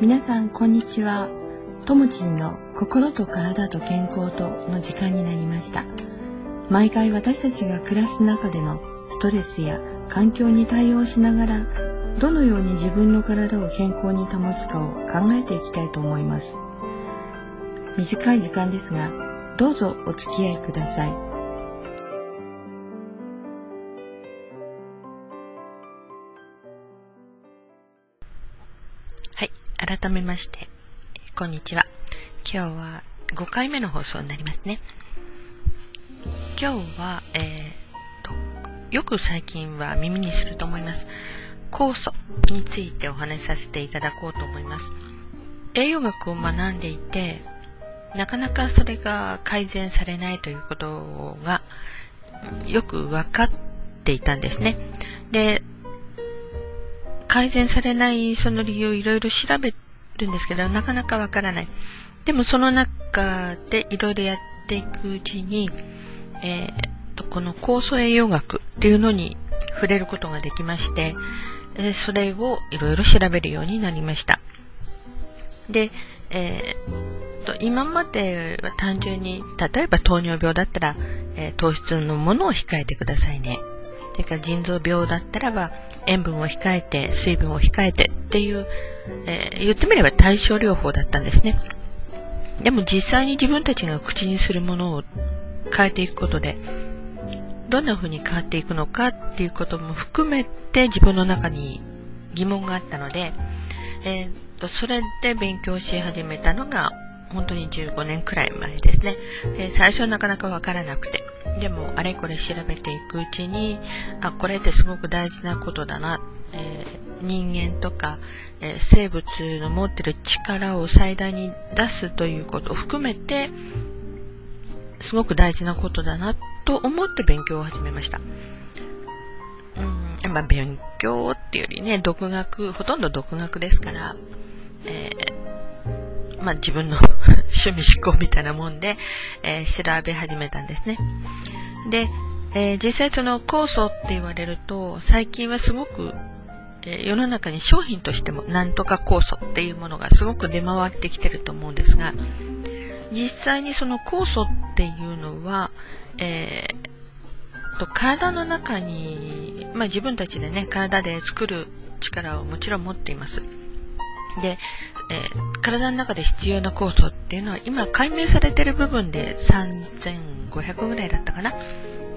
皆さんこんにちは。ともちんの心と体と健康との時間になりました。毎回私たちが暮らす中でのストレスや環境に対応しながらどのように自分の体を健康に保つかを考えていきたいと思います。短い時間ですがどうぞお付き合いください。はい。改めまして、こんにちは。今日は5回目の放送になりますね。今日は、えー、と、よく最近は耳にすると思います。酵素についてお話しさせていただこうと思います。栄養学を学んでいて、なかなかそれが改善されないということがよく分かっていたんですね。で、改善されないその理由をいろいろ調べるんですけど、なかなかわからない。でもその中でいろいろやっていくうちに、えー、とこの酵素栄養学っていうのに触れることができまして、えそれをいろいろ調べるようになりました。で、えー、と今までは単純に、例えば糖尿病だったら、えー、糖質のものを控えてくださいね。それか腎臓病だったらば、塩分を控えて、水分を控えてっていう、えー、言ってみれば対症療法だったんですね。でも実際に自分たちが口にするものを変えていくことで、どんな風に変わっていくのかっていうことも含めて自分の中に疑問があったので、えー、とそれで勉強し始めたのが本当に15年くらい前ですね。え、最初はなかなかわからなくて、でもあれこれ調べていくうちに、あ、これってすごく大事なことだな。えー、人間とか、えー、生物の持ってる力を最大に出すということを含めて、すごく大事なことだなと思って勉強を始めました。うん、まあ、勉強っていうよりね、独学、ほとんど独学ですから、えー、まあ、自分の趣味思考みたいなもんで、えー、調べ始めたんですね。で、えー、実際その酵素って言われると、最近はすごく、えー、世の中に商品としてもなんとか酵素っていうものがすごく出回ってきてると思うんですが、実際にその酵素っていうのは、えー、と体の中に、まあ、自分たちでね、体で作る力をもちろん持っています。で、えー、体の中で必要な酵素っていうのは今解明されてる部分で3500ぐらいだったかな。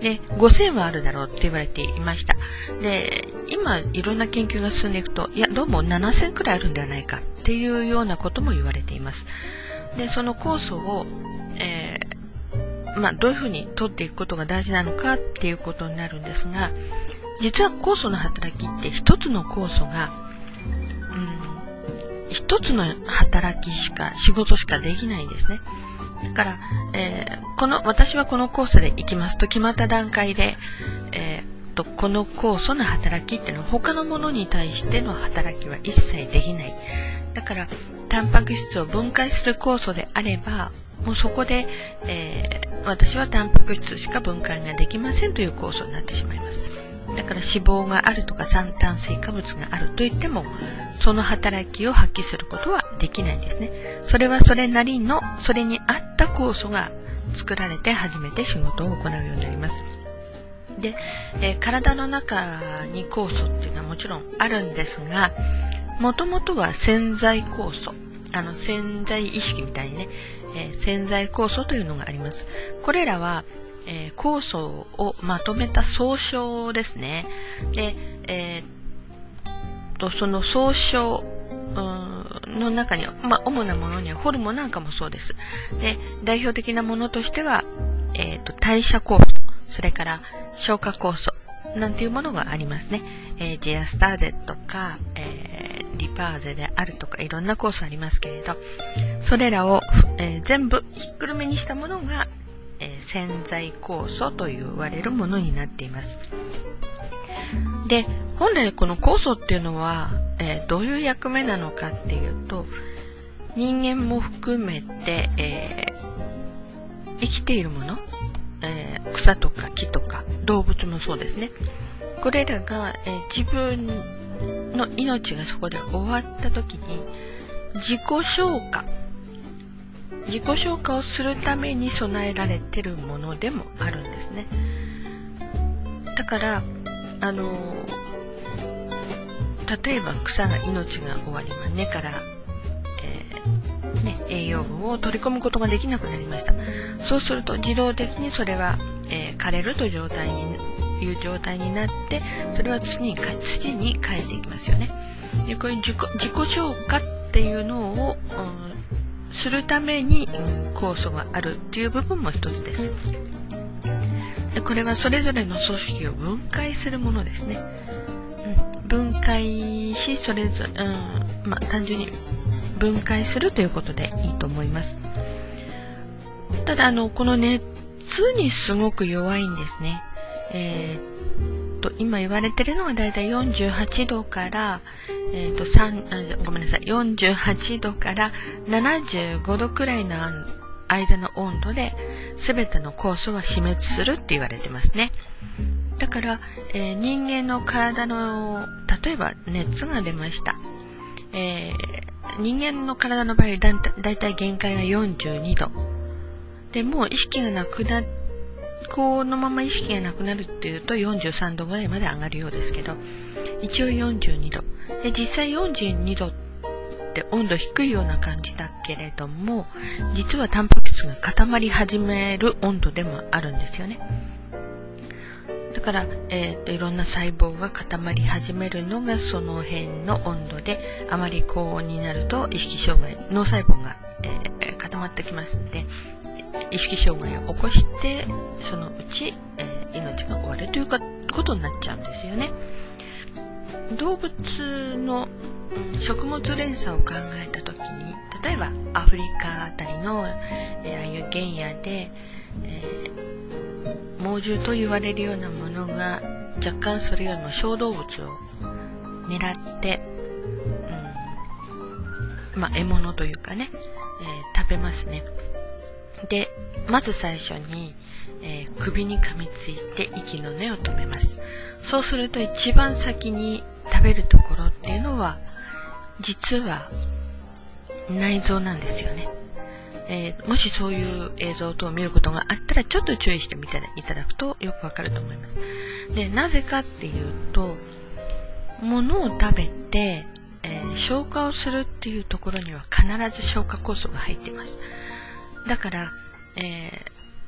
で、5000はあるだろうって言われていました。で、今いろんな研究が進んでいくと、いや、どうも7000くらいあるんではないかっていうようなことも言われています。で、その酵素を、えー、まあ、どういうふうに取っていくことが大事なのかっていうことになるんですが、実は酵素の働きって一つの酵素が、うん、一つの働きしか、仕事しかできないんですね。だから、えー、この、私はこの酵素で行きますと決まった段階で、えー、と、この酵素の働きっていうのは他のものに対しての働きは一切できない。だから、タンパク質を分解する酵素であれば、もうそこで、えー、私はタンパク質しか分解ができませんという酵素になってしまいます。だから脂肪があるとか酸炭水化物があるといっても、その働きを発揮することはできないんですね。それはそれなりの、それに合った酵素が作られて初めて仕事を行うようになります。で、えー、体の中に酵素っていうのはもちろんあるんですが、もともとは潜在酵素。あの、潜在意識みたいにね、えー、潜在酵素というのがあります。これらは、えー、酵素をまとめた総称ですね。で、えー、と、その総称の中に、まあ、主なものにはホルモンなんかもそうです。で、代表的なものとしては、えっ、ー、と、代謝酵素、それから消化酵素、なんていうものがありますね。えー、ジアスターゼとか、えー、リパーゼであるとか、いろんなコースありますけれど、それらを、えー、全部ひっくるめにしたものが、え潜在酵素と言われるものになっています。で、本来この酵素っていうのは、えどういう役目なのかっていうと、人間も含めて、え生きているもの、え、草とか木とか動物もそうですね。これらが、え、自分の命がそこで終わった時に、自己消化。自己消化をするために備えられてるものでもあるんですね。だから、あの、例えば草が命が終わり、ま根から、えー、ね、栄養分を取り込むことができなくなりました。そうすると自動的にそれは、えー、枯れるという状態に、いう状態になって、それは土に、土に帰っていきますよね。でこういう自己自己消化っていうのを、うん、するために、酵素があるっていう部分も一つです。でこれはそれぞれの組織を分解するものですね。うん、分解し、それぞれ、うん、まあ、単純に分解するということでいいと思います。ただ、あの、この熱にすごく弱いんですね。えー、と、今言われてるのはだいたい48度から、えっ、ー、と、3、ごめんなさい、48度から75度くらいの間の温度で全ての酵素は死滅するって言われてますね。だから、えー、人間の体の、例えば熱が出ました。えー、人間の体の場合だ、だいたい限界が42度。で、もう意識がなくなってこのまま意識がなくなるっていうと43度ぐらいまで上がるようですけど、一応42度。で、実際42度って温度低いような感じだけれども、実はタンパク質が固まり始める温度でもあるんですよね。だから、えっ、ー、と、いろんな細胞が固まり始めるのがその辺の温度で、あまり高温になると意識障害、脳細胞が、えー、固まってきますので、意識障害を起こして、そのうち、えー、命が終わるというかことになっちゃうんですよね。動物の食物連鎖を考えたときに、例えばアフリカあたりの、えー、ああいう原野で、えー、猛獣と言われるようなものが若干それよりも小動物を狙って、うん、まあ、獲物というかね、えー、食べますね。で、まず最初に、えー、首に噛みついて息の根を止めます。そうすると一番先に食べるところっていうのは、実は内臓なんですよね。えー、もしそういう映像等を見ることがあったらちょっと注意してみていただくとよくわかると思います。で、なぜかっていうと、物を食べて、えー、消化をするっていうところには必ず消化酵素が入っています。だから、え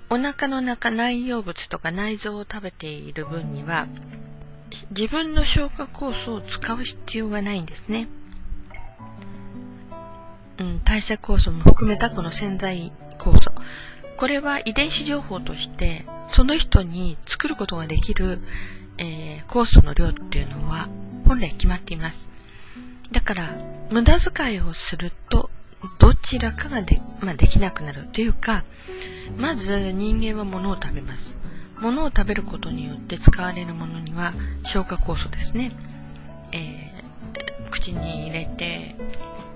ー、お腹の中内容物とか内臓を食べている分には、自分の消化酵素を使う必要がないんですね。うん、代謝酵素も含めたこの潜在酵素。これは遺伝子情報として、その人に作ることができる、えー、酵素の量っていうのは本来決まっています。だから、無駄遣いをするとどちらかがで,、まあ、できなくなるというか、まず人間は物を食べます。物を食べることによって使われるものには消化酵素ですね。えー、口に入れて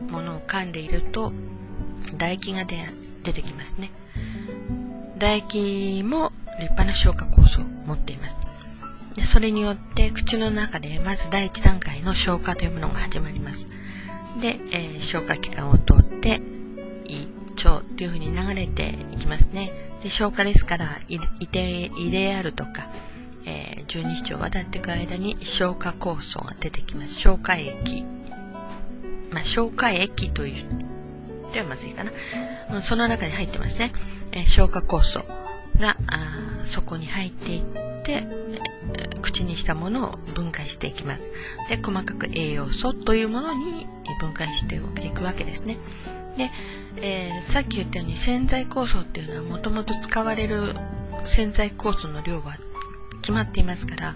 物を噛んでいると唾液が出てきますね。唾液も立派な消化酵素を持っています。でそれによって口の中でまず第一段階の消化というものが始まります。で、えー、消化器官を通って、胃、腸っていう風に流れていきますね。で、消化ですから、胃で、胃であるとか、えー、十二指腸を渡っていく間に消化酵素が出てきます。消化液。まあ、消化液という、ではまずいかな。その中に入ってますね。えー、消化酵素が、あそこに入っていって、口にしたものを分解していきます。で、細かく栄養素というものに分解していくわけですね。で、えー、さっき言ったように潜在酵素っていうのはもともと使われる潜在酵素の量は決まっていますから、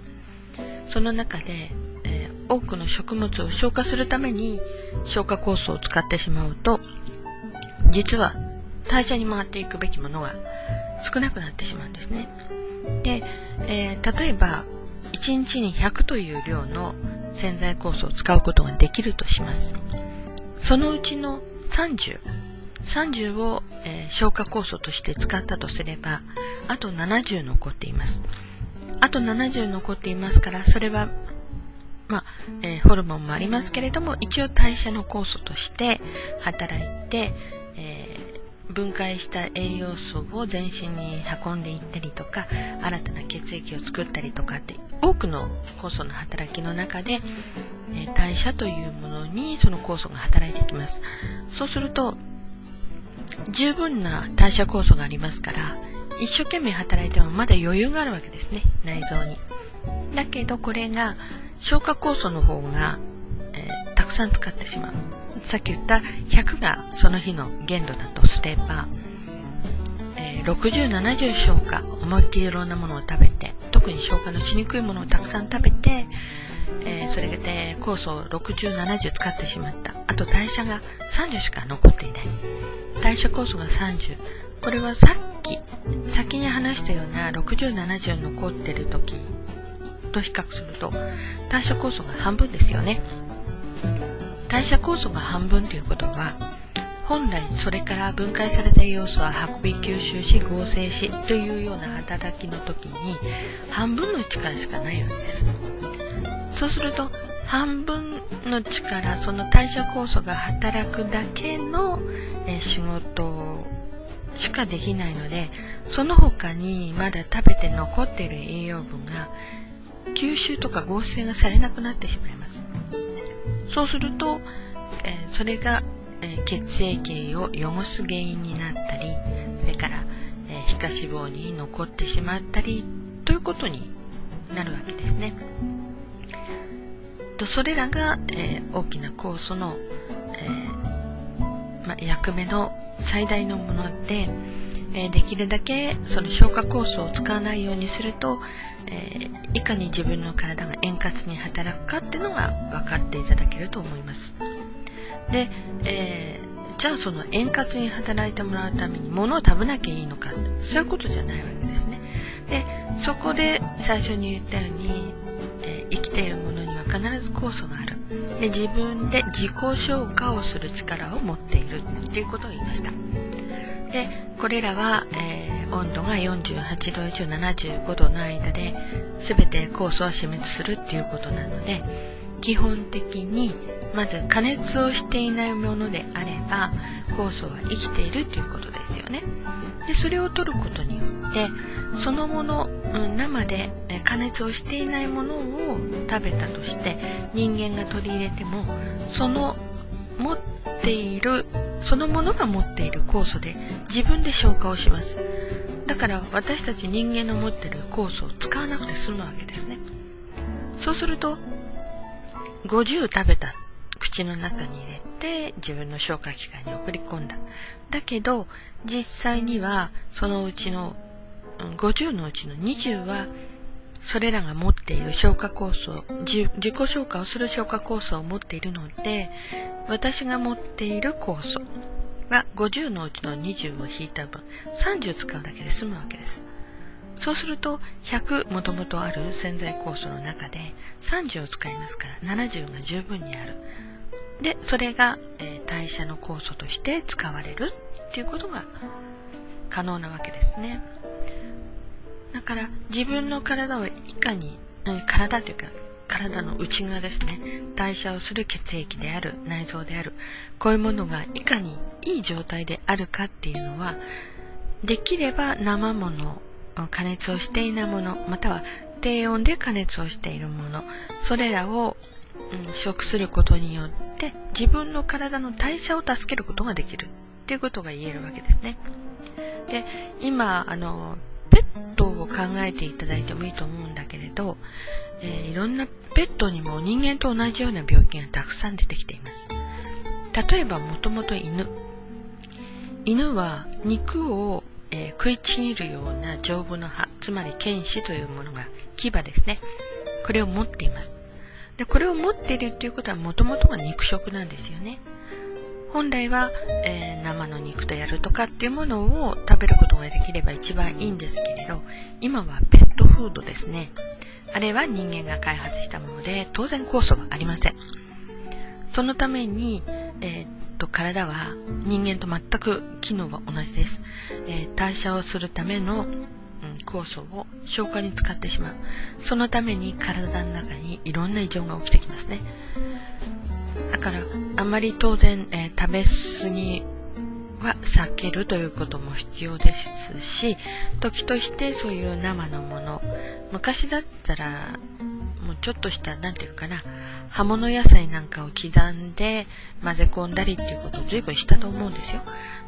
その中で、えー、多くの食物を消化するために消化酵素を使ってしまうと、実は代謝に回っていくべきものが少なくなってしまうんですね。で、えー、例えば、1日に100という量の潜在酵素を使うことができるとします。そのうちの30、30を、えー、消化酵素として使ったとすれば、あと70残っています。あと70残っていますから、それはまあ、えー、ホルモンもありますけれども、一応代謝の酵素として働いて、えー、分解した栄養素を全身に運んでいったりとか、新たな血液を作ったりとかって、多くの酵素の働きの中で、え、代謝というものにその酵素が働いていきます。そうすると、十分な代謝酵素がありますから、一生懸命働いてもまだ余裕があるわけですね、内臓に。だけどこれが消化酵素の方が、えー、たくさん使ってしまう。さっき言った100がその日の限度だとすれば、えー、60、70消化、思いっきりいろんなものを食べて、特に消化のしにくいものをたくさん食べて、えー、それで酵素を60、70使ってしまった。あと代謝が30しか残っていない。代謝酵素が30。これはさっき、先に話したような60、70残ってる時と比較すると、代謝酵素が半分ですよね。代謝酵素が半分ということは、本来それから分解された要素は運び吸収し合成しというような働きの時に半分の力しかないわけです。そうすると半分の力、その代謝酵素が働くだけの仕事しかできないので、その他にまだ食べて残っている栄養分が吸収とか合成がされなくなってしまいます。そうすると、えー、それが、えー、血液を汚す原因になったり、それから、えー、皮下脂肪に残ってしまったり、ということになるわけですね。とそれらが、え大きな酵素の、えま、役目の最大のもので、えできるだけその消化酵素を使わないようにすると、えいかに自分の体が円滑に働くかっていうのが分かっていただけると思います。で、えー、じゃあその円滑に働いてもらうために物を食べなきゃいいのか、そういうことじゃないわけですね。で、そこで最初に言ったように、えー、生きているものには必ず酵素がある。で、自分で自己消化をする力を持っているっていうことを言いました。で、これらは、えー、温度が48度以上75度の間で全て酵素は死滅するっていうことなので、基本的にまず加熱をしていないものであれば酵素は生きているということですよね。で、それを取ることによって、そのもの、うん、生で加熱をしていないものを食べたとして人間が取り入れても、その持っているそのものが持っている酵素で自分で消化をします。だから私たち人間の持ってる酵素を使わなくて済むわけですね。そうすると、50食べた口の中に入れて自分の消化器官に送り込んだ。だけど、実際にはそのうちの50のうちの20はそれらが持っている消化酵素、自己消化をする消化酵素を持っているので、私が持っている酵素は50のうちの20を引いた分、30使うだけで済むわけです。そうすると、100もともとある潜在酵素の中で30を使いますから70が十分にある。で、それが、えー、代謝の酵素として使われるっていうことが可能なわけですね。だから自分の体をいかに、体というか体の内側ですね、代謝をする血液である、内臓である、こういうものがいかにいい状態であるかっていうのは、できれば生もの、加熱をしていないもの、または低温で加熱をしているもの、それらを、うん、食することによって自分の体の代謝を助けることができるっていうことが言えるわけですね。で、今、あの、ペットを考えていただいてもいいと思うんだけれど、えー、いろんなペットにも人間と同じような病気がたくさん出てきています。例えば、もともと犬。犬は肉を、えー、食いちぎるような丈夫な歯、つまり剣士というものが牙ですね。これを持っています。で、これを持っているっていうことはもともとが肉食なんですよね。本来は、えー、生の肉でやるとかっていうものを食べることができれば一番いいんですけれど、今はペットフードですね。あれは人間が開発したもので、当然酵素はありません。そのために、えー、っと、体は人間と全く機能は同じです。えー、代謝をするための、うん、酵素を消化に使ってしまう。そのために体の中にいろんな異常が起きてきますね。だから、あまり当然、えー、食べ過ぎは避けるということも必要ですし、時としてそういう生のもの、昔だったら、もうちょっとした、なんていうかな、葉物野菜なんかを刻んで混ぜ込んだりっていうことを随分したと思うんですよ。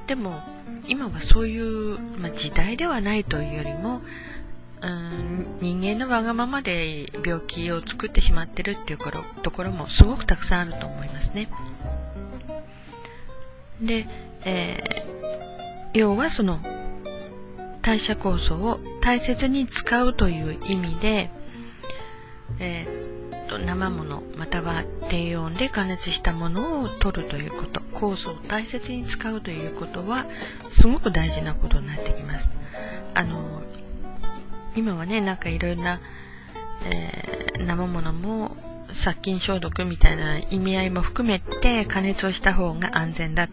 でも、今はそういう、まあ、時代ではないというよりも、うん、人間のわがままで病気を作ってしまってるっていうところもすごくたくさんあると思いますね。で、えー、要はその代謝酵素を大切に使うという意味で、えー、と生ものまたは低温で加熱したものを取るということ酵素を大切に使うということはすごく大事なことになってきますあの今はねなんかいろんな、えー、生ものも殺菌消毒みたいな意味合いも含めて加熱をした方が安全だ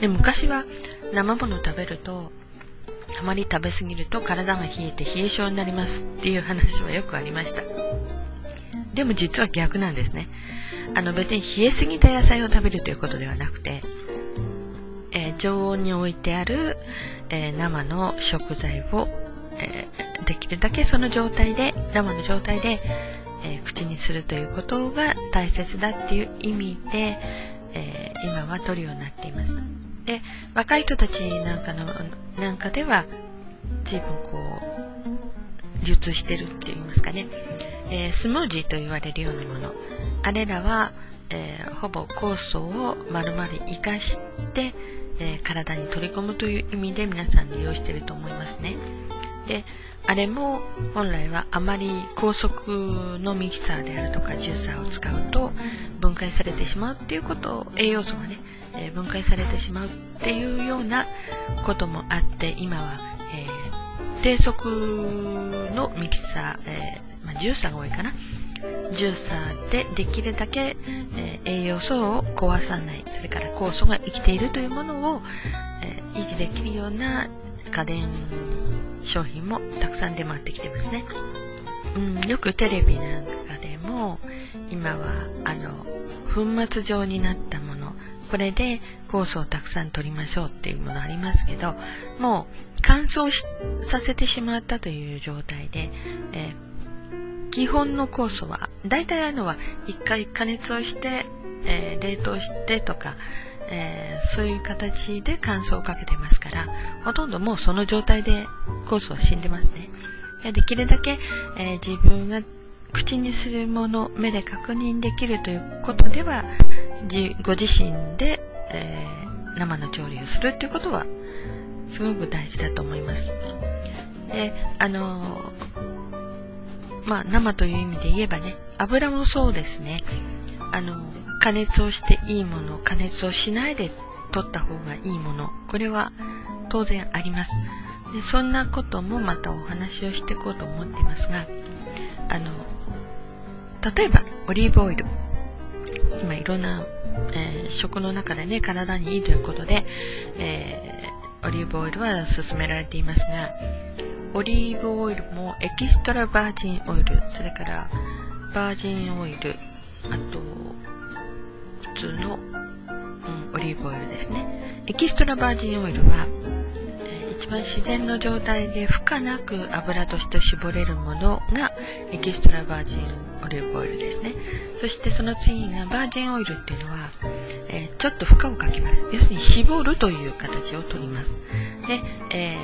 で昔は生もの食べるとあまり食べ過ぎると体が冷えて冷え性になりますっていう話はよくありました。でも実は逆なんですね。あの別に冷えすぎた野菜を食べるということではなくて、えー、常温に置いてある、えー、生の食材を、えー、できるだけその状態で、生の状態で、え口にするということが大切だっていう意味で、え今は取るようになっています。で、若い人たちなんかの、なんかでは、随分こう、流通してるって言いますかね、えー、スムージーと言われるようなもの。あれらは、えー、ほぼ酵素を丸々活かして、えー、体に取り込むという意味で皆さん利用してると思いますね。で、あれも本来はあまり高速のミキサーであるとかジューサーを使うと分解されてしまうっていうことを栄養素がね、え分解されてしまうっていうようなこともあって今は、えー、低速のミキサー、えー、まあ、ジューサーが多いかな。ジューサーでできるだけ、えー、栄養素を壊さない。それから酵素が生きているというものを、え維持できるような家電商品もたくさん出回ってきてますね、うん、よくテレビなんかでも今はあの粉末状になったものこれで酵素をたくさん取りましょうっていうものありますけど、もう乾燥させてしまったという状態で、えー、基本の酵素は、大体あのは一回加熱をして、えー、冷凍してとか、えー、そういう形で乾燥をかけてますから、ほとんどもうその状態で酵素は死んでますね。できるだけ、え自分が口にするもの、目で確認できるということでは、ご自身で、えー、生の調理をするっていうことは、すごく大事だと思います。で、あの、まあ、生という意味で言えばね、油もそうですね。あの、加熱をしていいもの、加熱をしないで取った方がいいもの、これは当然あります。でそんなこともまたお話をしていこうと思っていますが、あの、例えば、オリーブオイル。今いろんな、えー、食の中でね、体にいいということで、えー、オリーブオイルは勧められていますが、オリーブオイルもエキストラバージンオイル、それからバージンオイル、あと、普通の、うん、オリーブオイルですね。エキストラバージンオイルは、一番自然の状態で負荷なく油として絞れるものがエキストラバージンオリーブオイルですね。そしてその次がバージンオイルっていうのは、えー、ちょっと負荷をかけます。要するに絞るという形をとります。で、え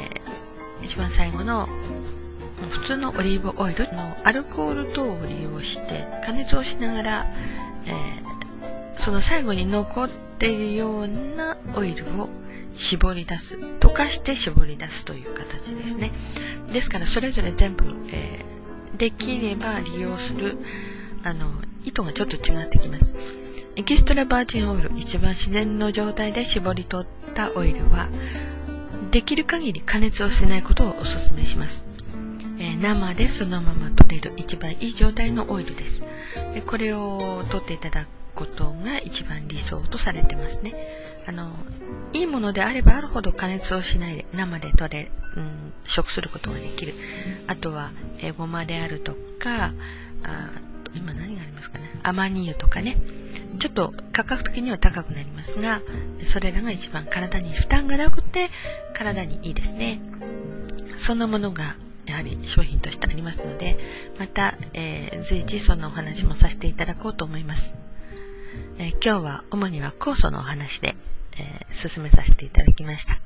ー、一番最後の普通のオリーブオイルのアルコール等を利用して加熱をしながら、えー、その最後に残っているようなオイルを絞り出す。溶かして絞り出すという形ですね。ですから、それぞれ全部、えー、できれば利用する、あの、意図がちょっと違ってきます。エキストラバージンオイル、一番自然の状態で絞り取ったオイルは、できる限り加熱をしないことをお勧めします。え、生でそのまま取れる一番いい状態のオイルです。でこれを取っていただことが一番理想とされてますね。あの、いいものであればあるほど加熱をしないで生で取れ、うん、食することができる。あとは、えごまであるとか、あ今何がありますかね。アマニ油とかね。ちょっと価格的には高くなりますが、それらが一番体に負担がなくて、体にいいですね。そんなものがやはり商品としてありますので、また、えー、随時そのお話もさせていただこうと思います。えー、今日は主には酵素のお話で、えー、進めさせていただきました。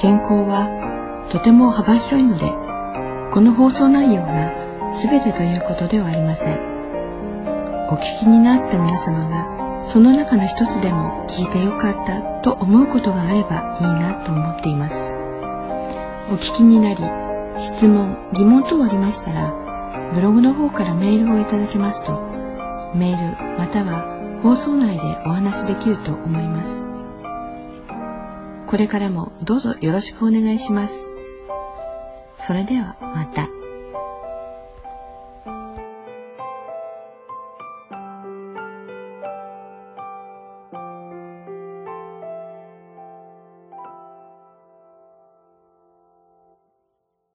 健康はとても幅広いので、この放送内容が全てということではありません。お聞きになった皆様がその中の一つでも聞いてよかったと思うことがあればいいなと思っています。お聞きになり、質問、疑問等ありましたら、ブログの方からメールをいただけますと、メールまたは放送内でお話しできると思います。これからもどうぞよろしくお願いします。それではまた。